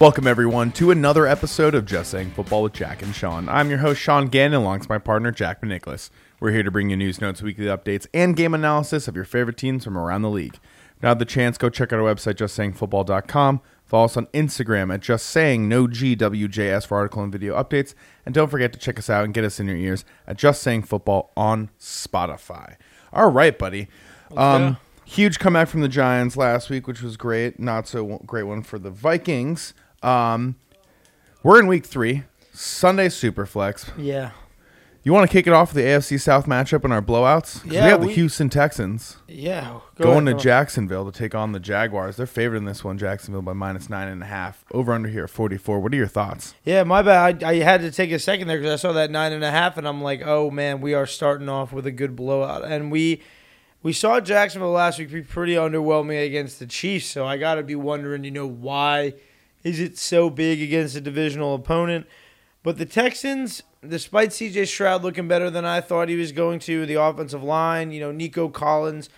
Welcome, everyone, to another episode of Just Saying Football with Jack and Sean. I'm your host, Sean Gannon, alongside my partner, Jack Nicholas. We're here to bring you news, notes, weekly updates, and game analysis of your favorite teams from around the league. Now, have the chance, go check out our website, justsayingfootball.com. Follow us on Instagram at Just Saying No GWJS for article and video updates. And don't forget to check us out and get us in your ears at Just Saying Football on Spotify. All right, buddy. Um, huge comeback from the Giants last week, which was great. Not so great one for the Vikings. Um, we're in week three, Sunday Superflex. Yeah. You want to kick it off with the AFC South matchup and our blowouts? 'Cause Yeah, we have the we- Houston Texans Yeah. Go going to go. Jacksonville to take on the Jaguars. They're favored in this one, Jacksonville by minus nine and a half. Over under here, forty four. What are your thoughts? Yeah, my bad. I, I had to take a second there because I saw that nine and a half, and I'm like, oh man, we are starting off with a good blowout. And we we saw Jacksonville last week be pretty underwhelming against the Chiefs. So I got to be wondering, you know, why is it so big against a divisional opponent? But the Texans, despite CJ Stroud looking better than I thought he was going to, the offensive line, you know, Nico Collins,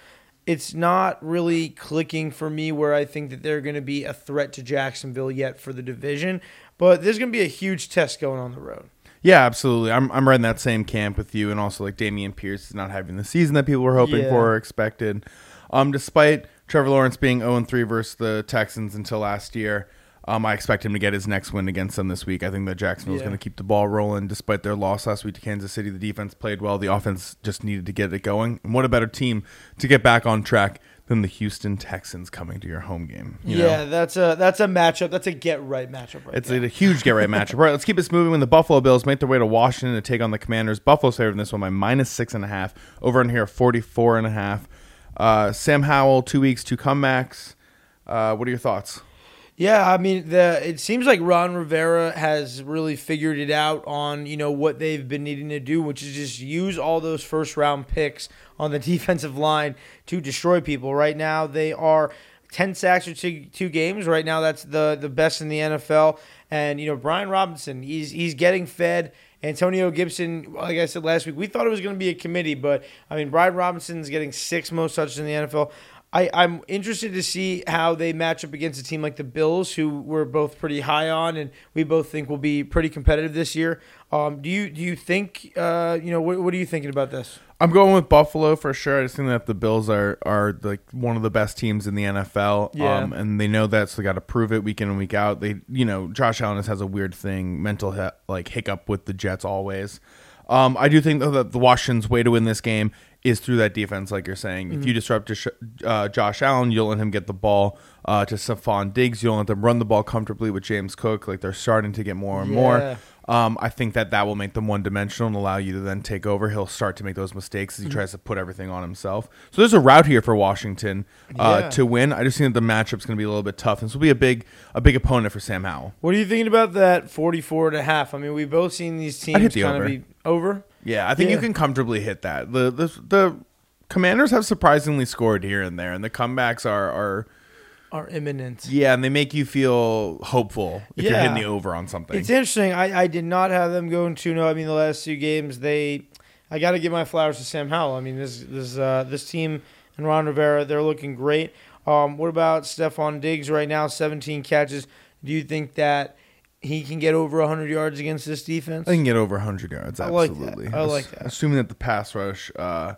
it's not really clicking for me where I think that they're going to be a threat to Jacksonville yet for the division. But there's going to be a huge test going on the road. Yeah, absolutely. I'm I'm right in that same camp with you, and also like Dameon Pierce is not having the season that people were hoping Yeah. for or expected. Um, despite Trevor Lawrence being 0 3 versus the Texans until last year, um, I expect him to get his next win against them this week. I think that Jacksonville's Yeah. going to keep the ball rolling despite their loss last week to Kansas City. The defense played well. The offense just needed to get it going. And what a better team to get back on track than the Houston Texans coming to your home game? you know? yeah, that's a that's a matchup. That's a get right matchup right It's there. a huge get right matchup. All right, let's keep this moving. When the Buffalo Bills make their way to Washington to take on the Commanders, Buffalo's favored in this one by minus six and a half. Over in here, forty four and a half. Uh, Sam Howell, two weeks, two comebacks. Uh, what are your thoughts? Yeah, I mean, the it seems like Ron Rivera has really figured it out on you know what they've been needing to do, which is just use all those first round picks on the defensive line to destroy people. Right now, they are ten sacks or two, two games. Right now, that's the the best in the NFL. And you know, Brian Robinson, he's he's getting fed. Antonio Gibson, like I said last week, we thought it was going to be a committee, but I mean, Brian Robinson's getting six most touches in the NFL. I, I'm interested to see how they match up against a team like the Bills, who we're both pretty high on, and we both think will be pretty competitive this year. Um, do you do you think uh, you know what, what are you thinking about this? I'm going with Buffalo for sure. I just think that the Bills are are like one of the best teams in the NFL. Yeah. Um, and they know that, so they got to prove it week in and week out. They, you know, Josh Allen has a weird thing, mental he- like hiccup with the Jets always. Um, I do think though that the Washington's way to win this game is through that defense, like you're saying. If you disrupt Josh- uh, Josh Allen, you'll let him get the ball uh, to Stefon Diggs. You'll let them run the ball comfortably with James Cook. Like they're starting to get more and Yeah. more. Um, I think that that will make them one dimensional and allow you to then take over. He'll start to make those mistakes Mm-hmm. as he tries to put everything on himself. So there's a route here for Washington uh, Yeah. to win. I just think that the matchup's going to be a little bit tough. This will be a big a big opponent for Sam Howell. What are you thinking about that 44 and a half? I mean, we've both seen these teams kind of be over. Yeah, I think you can comfortably hit that. The, the the Commanders have surprisingly scored here and there, and the comebacks are are Are imminent. yeah, and they make you feel hopeful if you're hitting the over on something. It's interesting. I, I did not have them going 2 0. I mean, the last two games, they. I got to give my flowers to Sam Howell. I mean, this this uh, this team and Ron Rivera, they're looking great. Um, what about Stefon Diggs right now? 17 catches. Do you think that he can get over 100 yards against this defense? I can get over 100 yards. I like that. Absolutely. I like that. Assuming that the pass rush uh,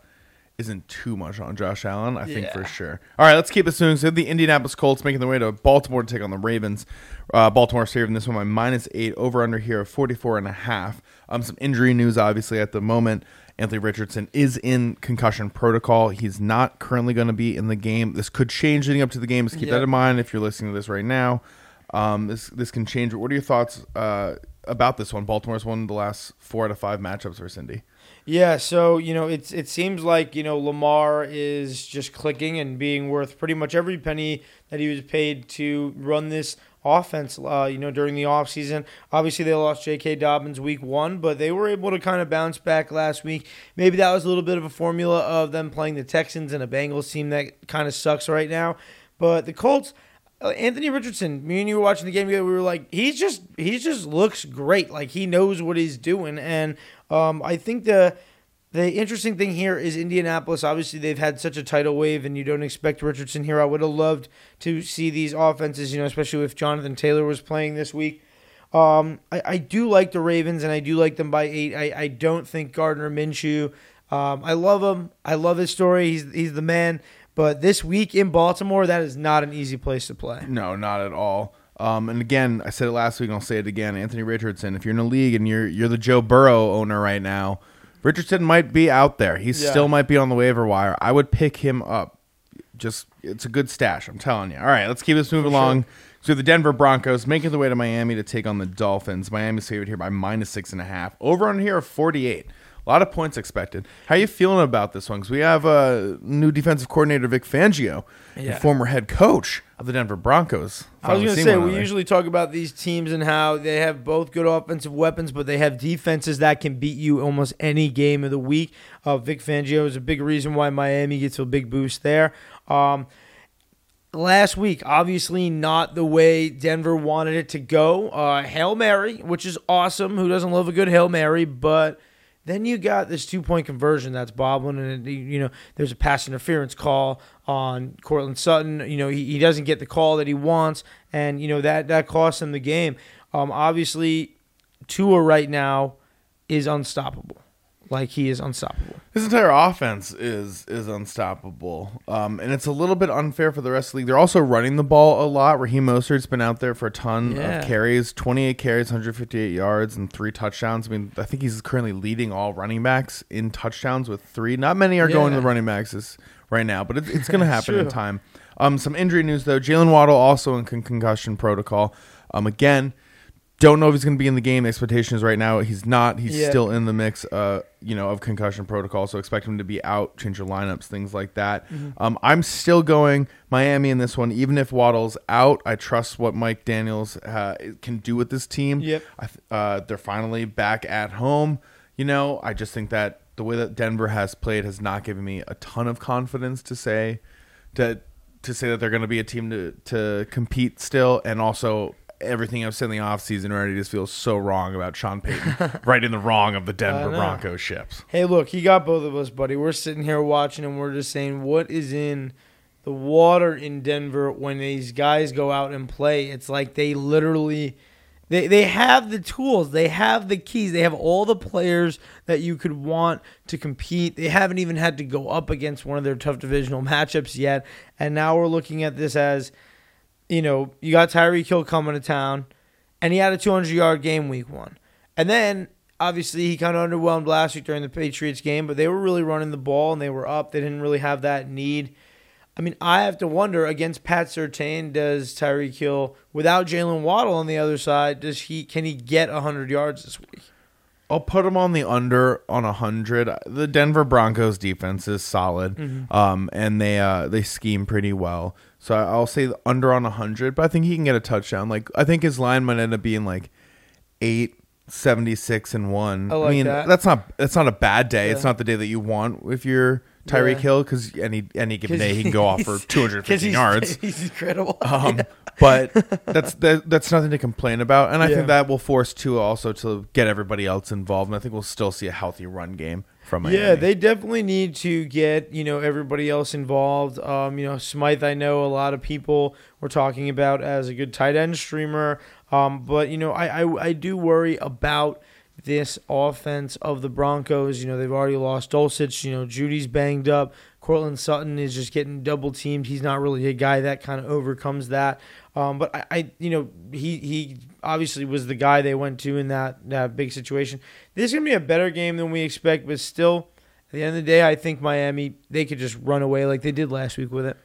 isn't too much on Josh Allen, I think for sure. All right, let's keep it moving. So the Indianapolis Colts making their way to Baltimore to take on the Ravens. Uh, Baltimore's favored in this one by minus eight. Over under here of 44 and a half. Um, some injury news, obviously, at the moment. Anthony Richardson is in concussion protocol. He's not currently going to be in the game. This could change leading up to the game. Just keep that in mind if you're listening to this right now. Um, this this can change. What are your thoughts uh, about this one? Baltimore's won the last four out of five matchups for Cindy. Yeah, so you know, it's it seems like you know Lamar is just clicking and being worth pretty much every penny that he was paid to run this offense. Uh, you know, during the offseason. obviously they lost J.K. Dobbins week one, but they were able to kind of bounce back last week. Maybe that was a little bit of a formula of them playing the Texans and a Bengals team that kind of sucks right now. But the Colts. Uh, Anthony Richardson, me and you were watching the game together. We were like, he's just he just looks great. Like he knows what he's doing, and um, I think the The interesting thing here is Indianapolis. Obviously, they've had such a tidal wave, and you don't expect Richardson here. I would have loved to see these offenses, you know, especially if Jonathan Taylor was playing this week. Um, I, I do like the Ravens, and I do like them by eight. I, I don't think Gardner Minshew. Um, I love him. I love his story. He's he's the man. But this week in Baltimore, that is not an easy place to play. No, not at all. Um, and again, I said it last week, and I'll say it again. Anthony Richardson. If you're in a league and you're you're the Joe Burrow owner right now, Richardson might be out there. He Yeah. still might be on the waiver wire. I would pick him up. Just it's a good stash. I'm telling you. All right, let's keep this moving sure. along. So the Denver Broncos making their way to Miami to take on the Dolphins. Miami's favored here by minus six and a half. Over on here of 48. A lot of points expected. How are you feeling about this one? Because we have a new defensive coordinator, Vic Fangio, Yeah. former head coach of the Denver Broncos. I was going to say we usually talk about these teams and how they have both good offensive weapons, but they have defenses that can beat you almost any game of the week. Uh, Vic Fangio is a big reason why Miami gets a big boost there. Um, last week, obviously not the way Denver wanted it to go. Uh, Hail Mary, which is awesome. Who doesn't love a good Hail Mary? But then you got this two point conversion that's bobbling, and you know there's a pass interference call on Courtland Sutton. You know he, he doesn't get the call that he wants, and you know that that costs him the game. Um, obviously, Tua right now is unstoppable. Like he is unstoppable. His entire offense is is unstoppable, um, and it's a little bit unfair for the rest of the league. They're also running the ball a lot. Raheem Mostert's been out there for a ton Yeah. of carries, twenty eight carries, one hundred fifty eight yards, and three touchdowns. I mean, I think he's currently leading all running backs in touchdowns with three. Not many are going to the running backs this, right now, but it, it's going to happen in time. Um, some injury news though: Jaylen Waddle also in con- concussion protocol. Um, again. Don't know if he's going to be in the game. Expectations right now, he's not. He's Yeah. still in the mix, uh, you know, of concussion protocol. So expect him to be out, change your lineups, things like that. Mm-hmm. Um, I'm still going Miami in this one, even if Waddle's out. I trust what Mike Daniels uh, can do with this team. Yep. I th- uh, they're finally back at home. You know, I just think that the way that Denver has played has not given me a ton of confidence to say to to say that they're going to be a team to to compete still, and also. Everything I've said in the offseason already just feels so wrong about Sean Payton, right in the wrong of the Denver know. Broncos ships. Hey, look, he got both of us, buddy. We're sitting here watching, and we're just saying, what is in the water in Denver when these guys go out and play? It's like they literally. They, they have the tools. They have the keys. They have all the players that you could want to compete. They haven't even had to go up against one of their tough divisional matchups yet. And now we're looking at this as, you know, you got Tyreek Hill coming to town, and he had a 200 yard game week one. And then obviously he kind of underwhelmed last week during the Patriots game, but they were really running the ball and they were up. They didn't really have that need. I mean, I have to wonder against Pat Surtain, does Tyreek Hill without Jaylen Waddle on the other side, does he can he get 100 yards this week? I'll put him on the under on a hundred. The Denver Broncos defense is solid, Mm-hmm. um, and they uh, they scheme pretty well. So I- I'll say under on a hundred, but I think he can get a touchdown. Like I think his line might end up being like eight seventy six and one. I like mean, that. that's not that's not a bad day. It's not the day that you want if you're Tyreek Yeah. Hill because any any given day he can go off for two hundred fifty yards. He's incredible. Um, but that's that, that's nothing to complain about, and I Yeah. think that will force Tua also to get everybody else involved, and I think we'll still see a healthy run game from Miami. Yeah, they definitely need to get you know everybody else involved. Um, you know, Smythe, I know a lot of people were talking about as a good tight end streamer. Um, but you know, I, I I do worry about this offense of the Broncos. You know, they've already lost Dulcich. You know, Jeudy's banged up. Courtland Sutton is just getting double teamed. He's not really a guy that kind of overcomes that. Um, but I, I, you know, he he obviously was the guy they went to in that that big situation. This is gonna be a better game than we expect, but still, at the end of the day, I think Miami they could just run away like they did last week with it.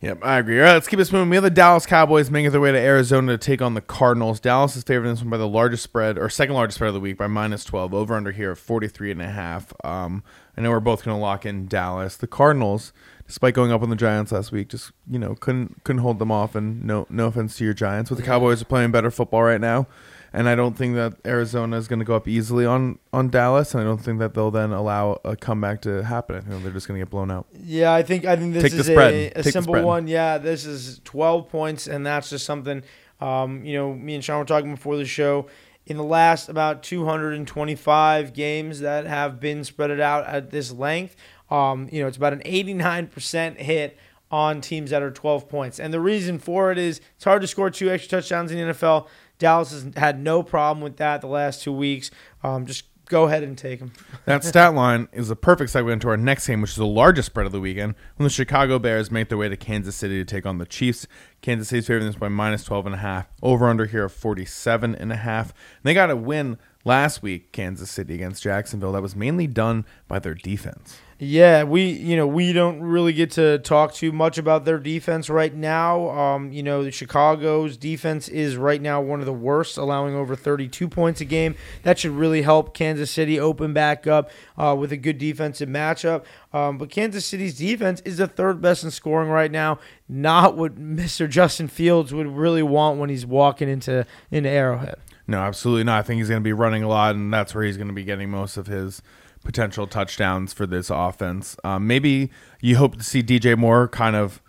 Yep, I agree. All right, let's keep this moving. We have the Dallas Cowboys making their way to Arizona to take on the Cardinals. Dallas is favored in this one by the largest spread, or second largest spread of the week by minus 12. Over under here of 43 and a half. Um, I know we're both going to lock in Dallas. The Cardinals, despite going up on the Giants last week, just, you know, couldn't couldn't hold them off. And no no offense to your Giants, but the Cowboys are playing better football right now. And I don't think that Arizona is going to go up easily on, on Dallas, and I don't think that they'll then allow a comeback to happen. I think they're just going to get blown out. Yeah, I think I think this Take is a, a simple one. Yeah, this is twelve points, and that's just something. Um, you know, me and Sean were talking before the show. in the last about 225 games that have been spread out at this length. Um, you know, it's about an 89% hit on teams that are 12 points. And the reason for it is it's hard to score two extra touchdowns in the NFL. Dallas has had no problem with that the last two weeks. Um, just go ahead and take them. that stat line is a perfect segue into our next game, which is the largest spread of the weekend, when the Chicago Bears make their way to Kansas City to take on the Chiefs. Kansas City's favoring this by minus 12.5. Over under here of 47.5. They got a win last week, Kansas City against Jacksonville. That was mainly done by their defense. Yeah, we you know we don't really get to talk too much about their defense right now. Um, you know, Chicago's defense is right now one of the worst, allowing over 32 points a game. That should really help Kansas City open back up uh, with a good defensive matchup. Um, but Kansas City's defense is the third best in scoring right now. Not what Mr. Justin Fields would really want when he's walking into into Arrowhead. No, absolutely not. I think he's going to be running a lot, and that's where he's going to be getting most of his potential touchdowns for this offense. Um, maybe you hope to see DJ Moore kind of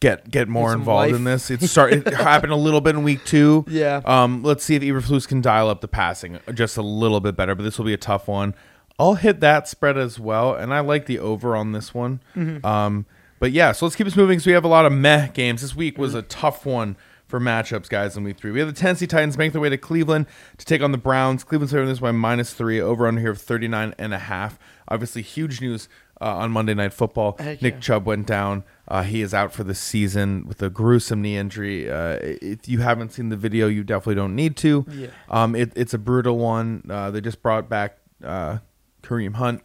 get get more involved life. in this. It started it happened a little bit in week two. Yeah. Um, let's see if Eberflus can dial up the passing just a little bit better, but this will be a tough one. I'll hit that spread as well, and I like the over on this one. Mm-hmm. Um, but yeah, so let's keep this moving. So we have a lot of meh games. This week was a tough one for matchups, guys, in week three. We have the Tennessee Titans make their way to Cleveland to take on the Browns. Cleveland's favoring this by minus three, over under here of 39 and a half. Obviously, huge news uh, on Monday Night Football. Heck Nick yeah. Chubb went down. Uh, he is out for the season with a gruesome knee injury. Uh, if you haven't seen the video, you definitely don't need to. Yeah. Um, it, it's a brutal one. Uh, they just brought back uh, Kareem Hunt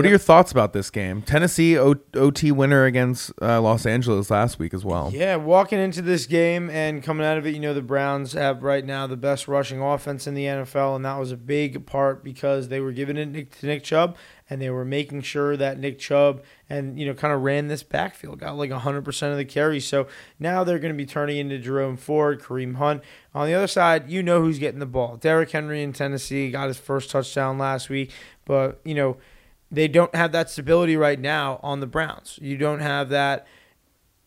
what are your thoughts about this game? Tennessee o- OT winner against uh, Los Angeles last week as well. Yeah, walking into this game and coming out of it, you know, the Browns have right now the best rushing offense in the NFL, and that was a big part because they were giving it to Nick Chubb and they were making sure that Nick Chubb and, you know, kind of ran this backfield, got like 100% of the carries. So now they're going to be turning into Jerome Ford, Kareem Hunt. On the other side, you know who's getting the ball. Derrick Henry in Tennessee got his first touchdown last week, but, you know, they don't have that stability right now on the Browns. You don't have that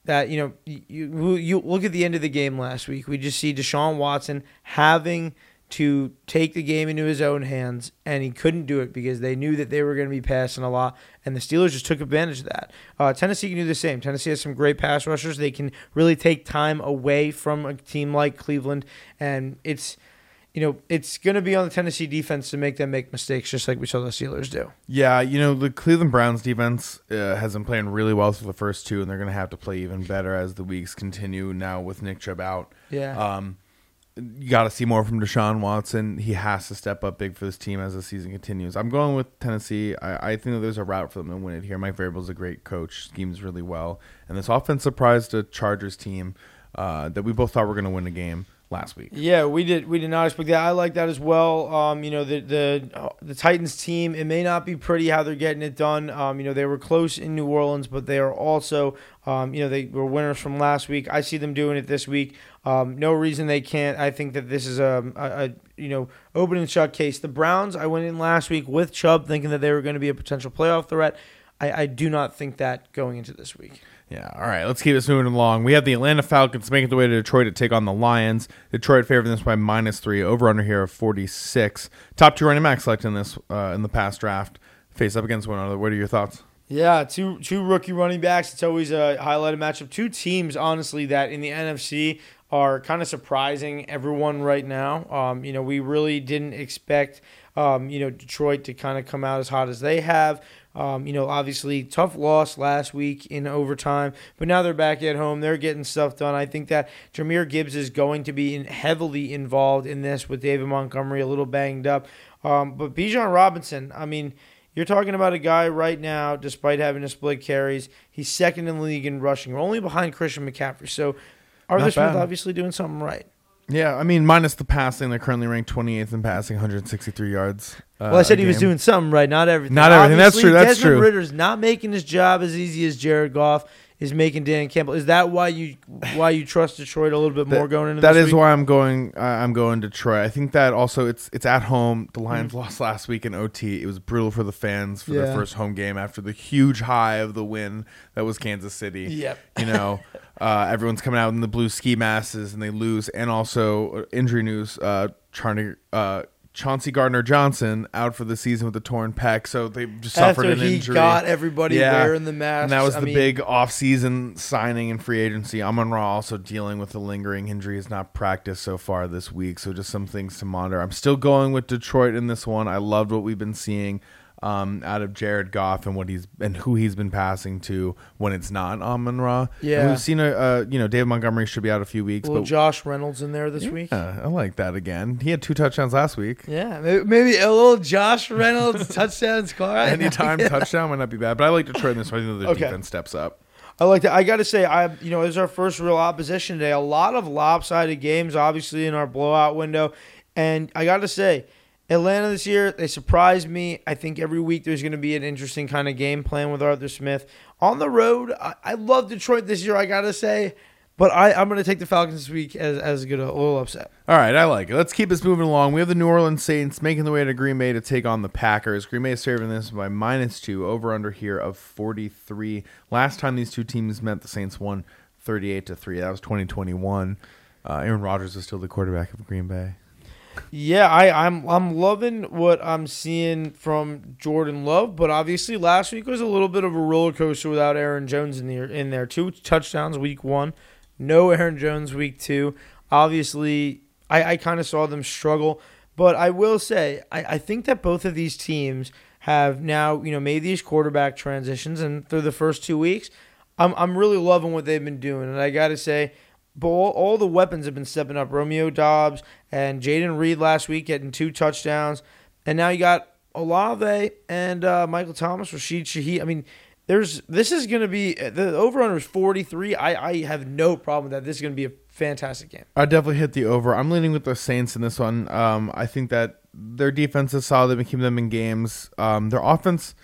that you know you you look at the end of the game last week. We just see Deshaun Watson having to take the game into his own hands, and he couldn't do it because they knew that they were going to be passing a lot, and the Steelers just took advantage of that. Uh, Tennessee can do the same. Tennessee has some great pass rushers. They can really take time away from a team like Cleveland, and it's you know, it's going to be on the Tennessee defense to make them make mistakes, just like we saw the Steelers do. Yeah, you know, the Cleveland Browns defense uh, has been playing really well for the first two, and they're going to have to play even better as the weeks continue now with Nick Chubb out. Yeah. Um, you got to see more from Deshaun Watson. He has to step up big for this team as the season continues. I'm going with Tennessee. I, I think that there's a route for them to win it here. Mike Vrabel's a great coach, schemes really well, and this offense surprised a Chargers team uh, that we both thought were going to win the game last week. Yeah, we did. We did not expect that. I like that as well. Um, you know, the the the Titans team. It may not be pretty how they're getting it done. Um, you know, they were close in New Orleans, but they are also, um, you know, they were winners from last week. I see them doing it this week. Um, no reason they can't. I think that this is a, a, a you know open and shut case. The Browns. I went in last week with Chubb, thinking that they were going to be a potential playoff threat. I, I do not think that going into this week. Yeah. All right. Let's keep this moving along. We have the Atlanta Falcons making their way to Detroit to take on the Lions. Detroit favoring this by minus three. Over under here of 46. Top two running backs selected in this uh, in the past draft face up against one another. What are your thoughts? Yeah, two two rookie running backs. It's always a highlighted matchup. Two teams, honestly, that in the NFC are kind of surprising everyone right now. Um, you know, we really didn't expect, um, you know, Detroit to kind of come out as hot as they have. Um, you know, obviously tough loss last week in overtime, but now they're back at home. They're getting stuff done. I think that Jahmyr Gibbs is going to be in, heavily involved in this with David Montgomery a little banged up. Um, but Bijan Robinson, I mean, you're talking about a guy right now, despite having to split carries, he's second in the league in rushing, only behind Christian McCaffrey. So Arthur Smith obviously doing something right. Yeah, I mean, minus the passing, they're currently ranked 28th in passing, 163 yards. Uh, well, I said he was doing something right, not everything. Not everything. Obviously, that's true. That's Desmond true. Ridder's not making his job as easy as Jared Goff is making Dan Campbell. Is that why you why you trust Detroit a little bit more that, going into That is week? why I'm going. Uh, I'm going Detroit. I think that also it's it's at home. The Lions mm-hmm. lost last week in OT. It was brutal for the fans for yeah. their first home game after the huge high of the win that was Kansas City. Yep. You know, uh, everyone's coming out in the blue ski masses and they lose. And also uh, injury news. Uh, trying to uh, Chauncey Gardner Johnson out for the season with a torn pec, so they just suffered After an he injury. got everybody Yeah. wearing the mask, and that was the big off-season signing and free agency. Amon Ra also dealing with a lingering injury, has not practiced so far this week, so just some things to monitor. I'm still going with Detroit in this one. I loved what we've been seeing um, out of Jared Goff and what he's and who he's been passing to when it's not Amon Ra. Yeah. and we've seen a uh, you know David Montgomery should be out a few weeks, Little but Josh Reynolds in there this week. I like that again. He had two touchdowns last week. Yeah, maybe, maybe a little Josh Reynolds touchdowns. score. Anytime touchdown might not be bad, but I like Detroit in this one. I think the Okay. defense steps up. I like that. I got to say, I you know, is our first real opposition today. A lot of lopsided games, obviously, in our blowout window, and I got to say, Atlanta this year they surprised me. I think every week there's going to be an interesting kind of game plan with Arthur Smith on the road. I, I love Detroit this year. I got to say, but I I'm going to take the Falcons this week as as a good a little upset. All right, I like it. Let's keep this moving along. We have the New Orleans Saints making the way to Green Bay to take on the Packers. Green Bay is serving this by minus two, over under here of 43. Last time these two teams met, the Saints won 38 to 3. That was 2021. Uh, Aaron Rodgers is still the quarterback of Green Bay. Yeah, I, I'm I'm loving what I'm seeing from Jordan Love, but obviously last week was a little bit of a roller coaster without Aaron Jones in there. In there, two touchdowns week one, no Aaron Jones week two. Obviously, I, I kind of saw them struggle, but I will say I, I think that both of these teams have now you know made these quarterback transitions, and through the first two weeks, I'm I'm really loving what they've been doing, and I got to say. But all, the weapons have been stepping up. Romeo Doubs and Jayden Reed last week getting two touchdowns, and now you got Olave and uh, Michael Thomas, Rashid Shaheed. I mean, there's this is going to be the over under is 43. I I have no problem with that. This is going to be a fantastic game. I definitely hit the over. I'm leaning with the Saints in this one. Um, I think that their defense is solid. They've been keeping them in games. Um, their offense,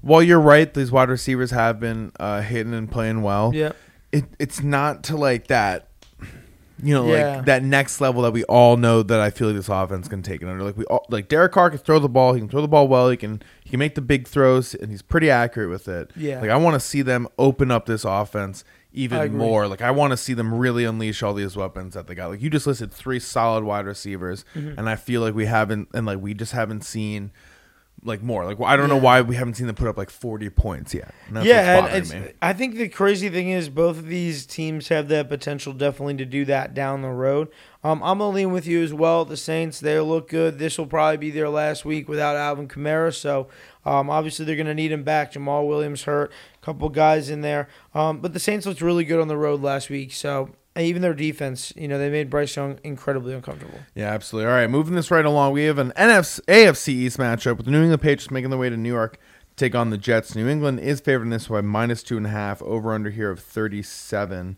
while you're right, these wide receivers have been uh, hitting and playing well. Yeah. It, it's not to like that, you know, Yeah. like that next level that we all know that I feel like this offense can take it under. Like we all, like Derek Carr can throw the ball. He can throw the ball well. He can he can make the big throws, and he's pretty accurate with it. Yeah. Like I want to see them open up this offense even more. Like I want to see them really unleash all these weapons that they got. Like you just listed three solid wide receivers, Mm-hmm. and I feel like we haven't, and like we just haven't seen like more. Like I don't know why we haven't seen them put up like forty points yet. And that's yeah, what's and bothering it's, me. I think the crazy thing is both of these teams have the potential definitely to do that down the road. Um, I'm gonna lean with you as well. The Saints they look good. This will probably be their last week without Alvin Kamara, so um, obviously they're gonna need him back. Jamaal Williams hurt, a couple guys in there, um, but the Saints looked really good on the road last week. So even their defense, you know, they made Bryce Young incredibly uncomfortable. Yeah, absolutely. All right, moving this right along, we have an NFC AFC East matchup with the New England Patriots making their way to New York to take on the Jets. New England is favored in this by minus two and a half, over under here of thirty-seven.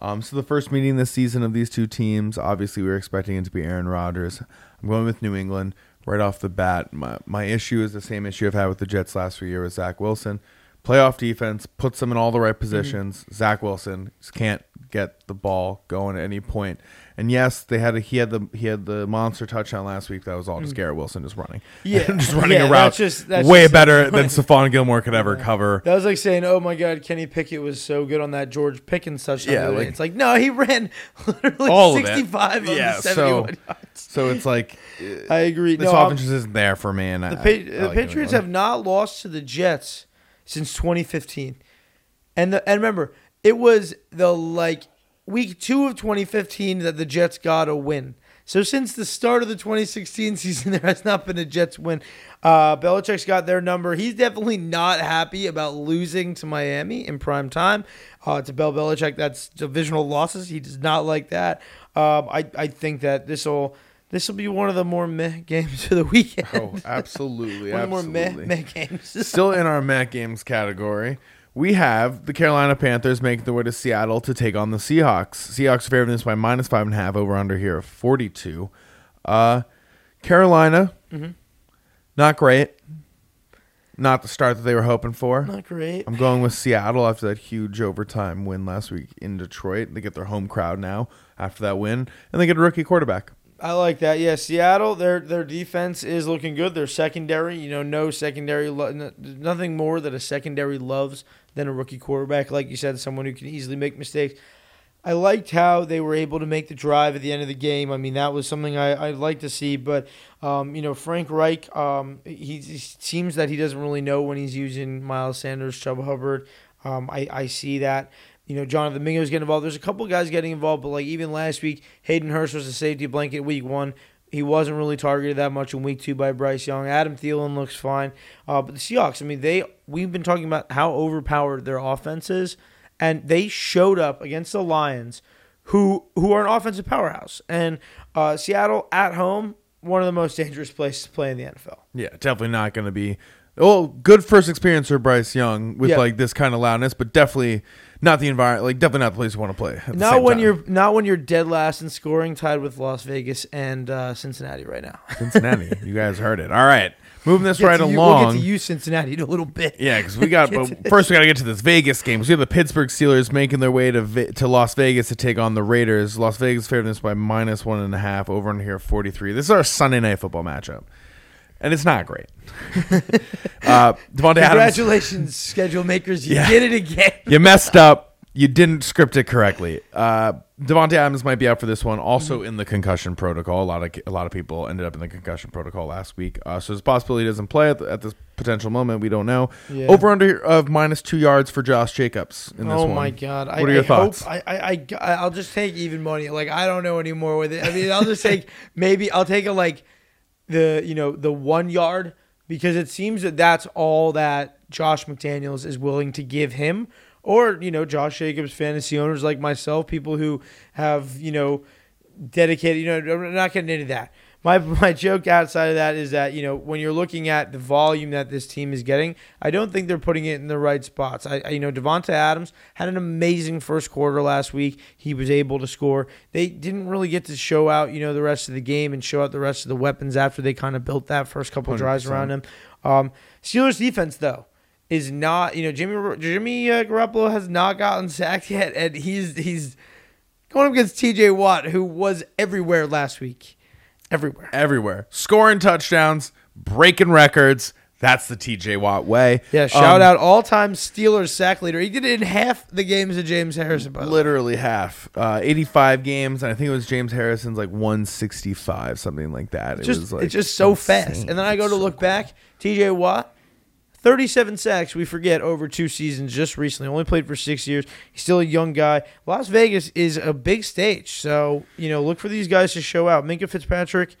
Um, so the first meeting this season of these two teams, obviously we were expecting it to be Aaron Rodgers. I'm going with New England right off the bat. My my issue is the same issue I've had with the Jets last few years with Zach Wilson. Playoff defense puts them in all the right mm-hmm. positions. Zach Wilson just can't get the ball going at any point. And yes, they had a, he had the he had the monster touchdown last week. That was all just mm. Garrett Wilson just running, Yeah. just running Yeah, a route that's just- that's way just- better than Stephon Gilmore could ever cover. That was like saying, "Oh my God, Kenny Pickett was so good on that George Pickens touchdown." Yeah, the other day. like- it's like no, he ran literally All sixty-five of Yeah, the so- yards. So it's like I agree. this no, I'm- offense just isn't there for me. And the, I, Pa- I- I the like Patriots have not lost to the Jets since 2015, and the, and remember, it was the like week two of 2015 that the Jets got a win. So since the start of the 2016 season, there has not been a Jets win. Uh, Belichick's got their number. He's definitely not happy about losing to Miami in prime time. Uh, to Bill Belichick, that's divisional losses. He does not like that. Um, I I think that this will this will be one of the more meh games of the weekend. Oh, absolutely, one of the more meh, absolutely. meh games. Still in our Met games category, we have the Carolina Panthers making their way to Seattle to take on the Seahawks. Seahawks favored this by minus five and a half over under here of forty two. Uh, Carolina, Mm-hmm. not great. Not the start that they were hoping for. not great. I'm going with Seattle after that huge overtime win last week in Detroit. They get their home crowd now after that win, and they get a rookie quarterback. I like that. Yeah, Seattle, their their defense is looking good. Their secondary, you know, no secondary, lo- nothing more that a secondary loves than a rookie quarterback. Like you said, someone who can easily make mistakes. I liked how they were able to make the drive at the end of the game. I mean, that was something I, I'd like to see. But, um, you know, Frank Reich, um, he, he seems that he doesn't really know when he's using Miles Sanders, Chuba Hubbard. Um, I, I see that. You know, Jonathan Mingo's getting involved. There's a couple guys getting involved, but like even last week, Hayden Hurst was a safety blanket week one. He wasn't really targeted that much in week two by Bryce Young. Adam Thielen looks fine. Uh, but the Seahawks, I mean, they we've been talking about how overpowered their offense is and they showed up against the Lions, who who are an offensive powerhouse. And uh, Seattle at home, one of the most dangerous places to play in the NFL. Yeah, definitely not going to be. Well, good first experience for Bryce Young with Yeah. like this kind of loudness, but definitely not the environment. Like definitely not the place you want to play. Not when time. you're not when you're dead last in scoring, tied with Las Vegas and uh, Cincinnati right now. Cincinnati. you guys heard it. All right, moving this right you- along. We'll get to you, Cincinnati, in a little bit. Yeah, because we got but first we got to get to this Vegas game. 'cause we have the Pittsburgh Steelers making their way to to Las Vegas to take on the Raiders. Las Vegas favored this by minus one and a half. Over on here forty three. This is our Sunday night football matchup, and it's not great. uh, Davante Adams, Congratulations, schedule makers! You Yeah. did it again. you messed up. You didn't script it correctly. Uh, Davante Adams might be out for this one. Also in the concussion protocol. A lot of a lot of people ended up in the concussion protocol last week. Uh, so there's a possibility he doesn't play at, the, at this potential moment. We don't know. Yeah. Over under of minus two yards for Josh Jacobs in this oh one. my god! I, What are your I thoughts? Hope, I, I, I, I'll just take even money. Like I don't know anymore with it. I mean, I'll just take maybe I'll take a like the you know the one yard because it seems that that's all that Josh McDaniels is willing to give him, or you know Josh Jacobs fantasy owners like myself, people who have you know dedicated. You know, I'm not getting into that. My my joke outside of that is that you know when you're looking at the volume that this team is getting, I don't think they're putting it in the right spots. I, I you know Davante Adams had an amazing first quarter last week. He was able to score. They didn't really get to show out you know the rest of the game and show out the rest of the weapons after they kind of built that first couple drives 100%. around him. Um, Steelers defense though is not you know Jimmy Jimmy uh, Garoppolo has not gotten sacked yet, and he's he's going up against T.J. Watt who was everywhere last week, everywhere. Everywhere. Scoring touchdowns, breaking records. That's the TJ Watt way. Yeah, shout Um, out all time Steelers sack leader. He did it in half the games of James Harrison, by. Literally half. Uh, 85 games, and I think it was James Harrison's like 165, something like that. It Just, was like it's just so insane. fast. And then I go to It's look so back, TJ Watt, 37 sacks, we forget, over two seasons just recently. Only played for six years. He's still a young guy. Las Vegas is a big stage. So, you know, look for these guys to show out. Minkah Fitzpatrick,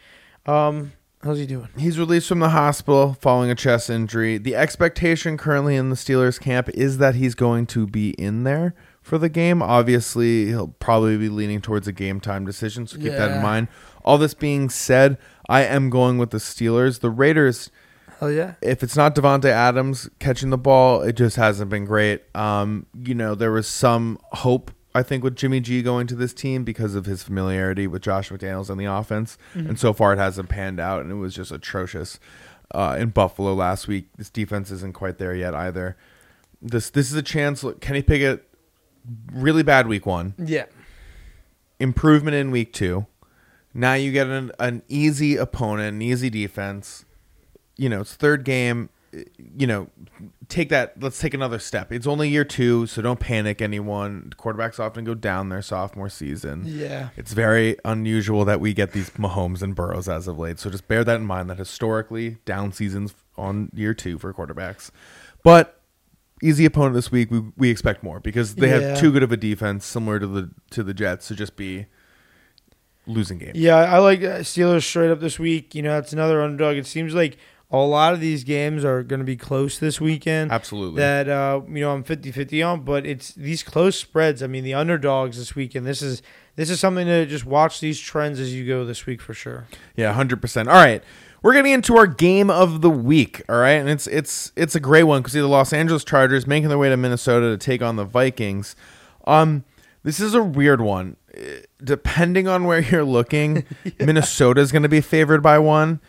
um, how's he doing? He's released from the hospital following a chest injury. The expectation currently in the Steelers camp is that he's going to be in there for the game. Obviously, he'll probably be leaning towards a game time decision, so keep that in mind. All this being said, I am going with the Steelers. The Raiders, Hell yeah. if it's not Davante Adams catching the ball, it just hasn't been great. Um, you know, there was some hope I think with Jimmy G going to this team because of his familiarity with Josh McDaniels and the offense, and so far it hasn't panned out, and it was just atrocious uh, in Buffalo last week. This defense isn't quite there yet either. This this is a chance. Look, Kenny Pickett, really bad week one, Yeah. improvement in week two. Now you get an, an easy opponent, an easy defense. You know, it's third game. You know, take that. Let's take another step. It's only year two, so don't panic, anyone. Quarterbacks often go down their sophomore season. Yeah. It's very unusual that we get these Mahomes and Burrows as of late. So just bear that in mind that historically down seasons on year two for quarterbacks. But easy opponent this week, we, we expect more because they Yeah. have too good of a defense, similar to the to the Jets, to just be losing games. Yeah, I like uh, Steelers straight up this week. You know, it's another underdog. It seems like a lot of these games are going to be close this weekend. Absolutely. That uh, you know, I'm 50-50 on, but it's these close spreads. I mean, the underdogs this weekend. This is this is something to just watch these trends as you go this week for sure. Yeah, hundred percent. All right, we're getting into our game of the week. All right, and it's it's it's a great one because the Los Angeles Chargers making their way to Minnesota to take on the Vikings. Um, this is a weird one. Eh, Depending on where you're looking, Minnesota is going to be favored by one.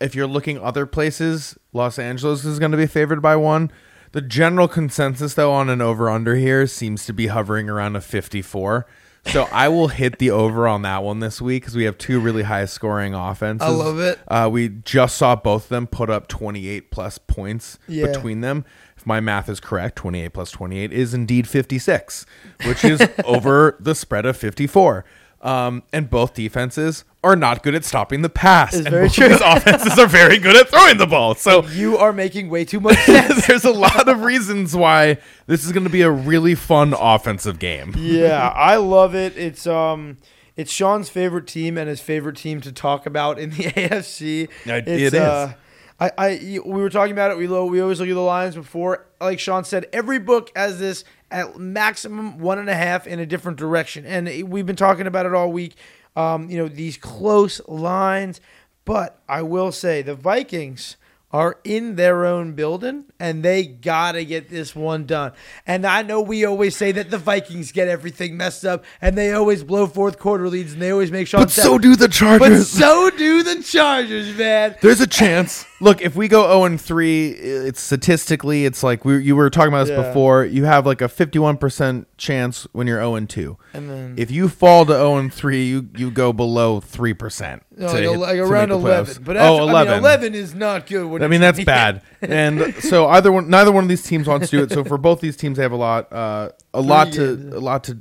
If you're looking other places, Los Angeles is going to be favored by one. The general consensus, though, on an over under here seems to be hovering around a 54. So I will hit the over on that one this week because we have two really high scoring offenses. I love it. Uh, we just saw both of them put up 28 plus points Yeah. between them. If my math is correct, 28 plus 28 is indeed 56, which is over the spread of 54. Um, and both defenses are not good at stopping the pass. It's and very both true. These offenses are very good at throwing the ball. So You are making way too much sense. there's a lot of reasons why this is going to be a really fun offensive game. yeah, I love it. It's um it's Sean's favorite team and his favorite team to talk about in the AFC. Yeah, it It's. Uh, I, I we were talking about it. We lo- we always look at the lines before. Like Sean said, every book has this at maximum one and a half in a different direction, and we've been talking about it all week. Um, you know these close lines, but I will say the Vikings are in their own building and they gotta get this one done. And I know we always say that the Vikings get everything messed up and they always blow fourth quarter leads and they always make Sean But so do the Chargers. But so do the Chargers, man. There's a chance. Look, if we go 0 and 3, it's statistically, it's like we you were talking about this Yeah. before. You have like a 51% chance when you're 0 and 2. And then If you fall to 0 and 3, you, you go below 3%. no, to like, hit- like around eleven. But oh, after, 11. I mean, eleven is not good. when I mean that's bad, and so either one, neither one of these teams wants to do it. So for both these teams, they have a lot, uh, a lot to, a lot to,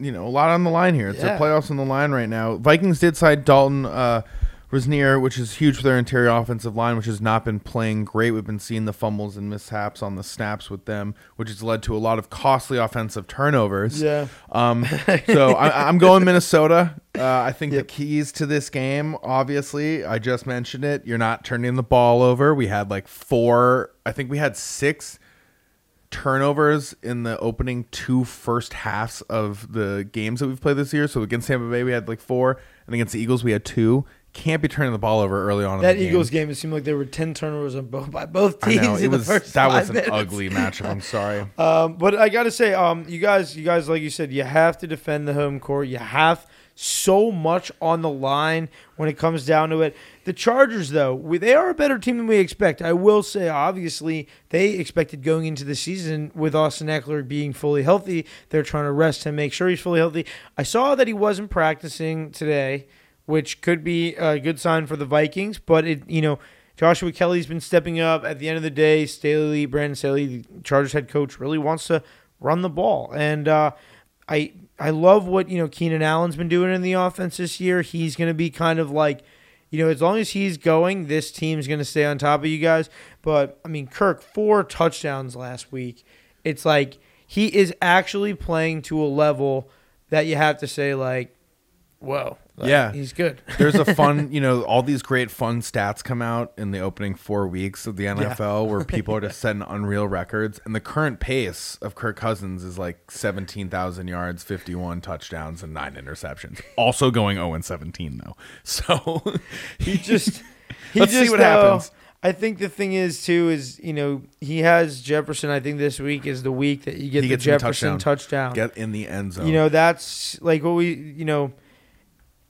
you know, a lot on the line here. It's Yeah. their playoffs on the line right now. Vikings did side Dalton uh, Risner, which is huge for their interior offensive line, which has not been playing great. We've been seeing the fumbles and mishaps on the snaps with them, which has led to a lot of costly offensive turnovers. Yeah. Um, so I, I'm going Minnesota. Uh, I think Yep. the keys to this game, obviously, I just mentioned it. You're not turning the ball over. We had like four. I think we had six turnovers in the opening two first halves of the games that we've played this year. So against Tampa Bay, we had like four, and against the Eagles, we had two. Can't be turning the ball over early on. That in the Eagles game. it seemed like there were ten turnovers on both by both teams know in it was the first that was an minutes. ugly matchup. I'm sorry. Um, but I gotta say, um, you guys, you guys, like you said, you have to defend the home court. You have so much on the line when it comes down to it. The Chargers, though, we, they are a better team than we expect. I will say, obviously, they expected going into the season with Austin Ekeler being fully healthy. They're trying to rest him, make sure he's fully healthy. I saw that he wasn't practicing today, which could be a good sign for the Vikings. But it, you know. Joshua Kelley's been stepping up. At the end of the day, Staley, Brandon Staley, the Chargers head coach, really wants to run the ball. And uh, I I love what you know Keenan Allen's been doing in the offense this year. He's going to be kind of like, you know, as long as he's going, this team's going to stay on top of you guys. But I mean, Kirk four touchdowns last week. It's like he is actually playing to a level that you have to say like, whoa, like, Yeah. he's good. There's a fun, you know, all these great fun stats come out in the opening four weeks of the NFL where people are just setting unreal records. And the current pace of Kirk Cousins is like 17,000 yards, 51 touchdowns, and nine interceptions. Also going 0 and 17, though. So he just he Let's see just, what uh, happens. I think the thing is too is you know he has Jefferson. I think this week is the week that you get He the the Jefferson touchdown. touchdown. get in the end zone. You know that's like what we you know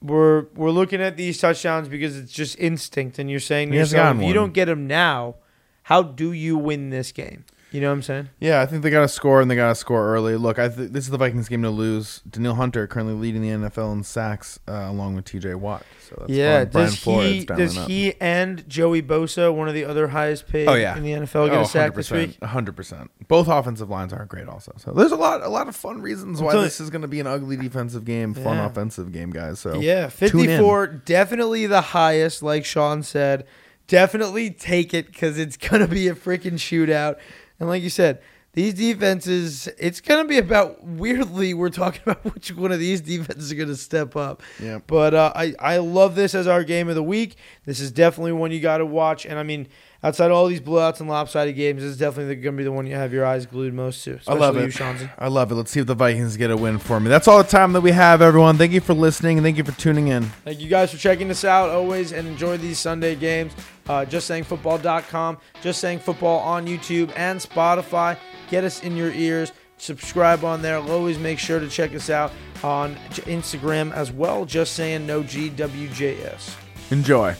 we're we're looking at these touchdowns because it's just instinct, and you're saying to yourself, if you don't get them now, how do you win this game? You know what I'm saying? Yeah, I think they got to score and they got to score early. Look, I th- this is the Vikings game to lose. Danielle Hunter currently leading the NFL in sacks uh, along with T.J. Watt. So that's yeah. fun. Does Flores he does up. he and Joey Bosa, one of the other highest paid Oh, yeah. in the NFL, get Oh, a sack this 100%, week? 100%. Both offensive lines aren't great also. So there's a lot a lot of fun reasons why this is going to be an ugly defensive game, fun Yeah. offensive game, guys. So Yeah, 54, definitely the highest, like Sean said. Definitely take it because it's going to be a freaking shootout. And like you said, these defenses, it's going to be about, weirdly, we're talking about which one of these defenses are going to step up. Yeah. But uh, I, I love this as our game of the week. This is definitely one you got to watch. And I mean, outside all these blowouts and lopsided games, this is definitely going to be the one you have your eyes glued most to. I love it. You. I love it. Let's see if the Vikings get a win for me. That's all the time that we have, everyone. Thank you for listening and thank you for tuning in. Thank you guys for checking us out always and enjoy these Sunday games. Uh, JustSayingFootball.com, Just Saying Football on YouTube and Spotify. Get us in your ears. Subscribe on there. Always make sure to check us out on Instagram as well. Just saying no GWJS. Enjoy.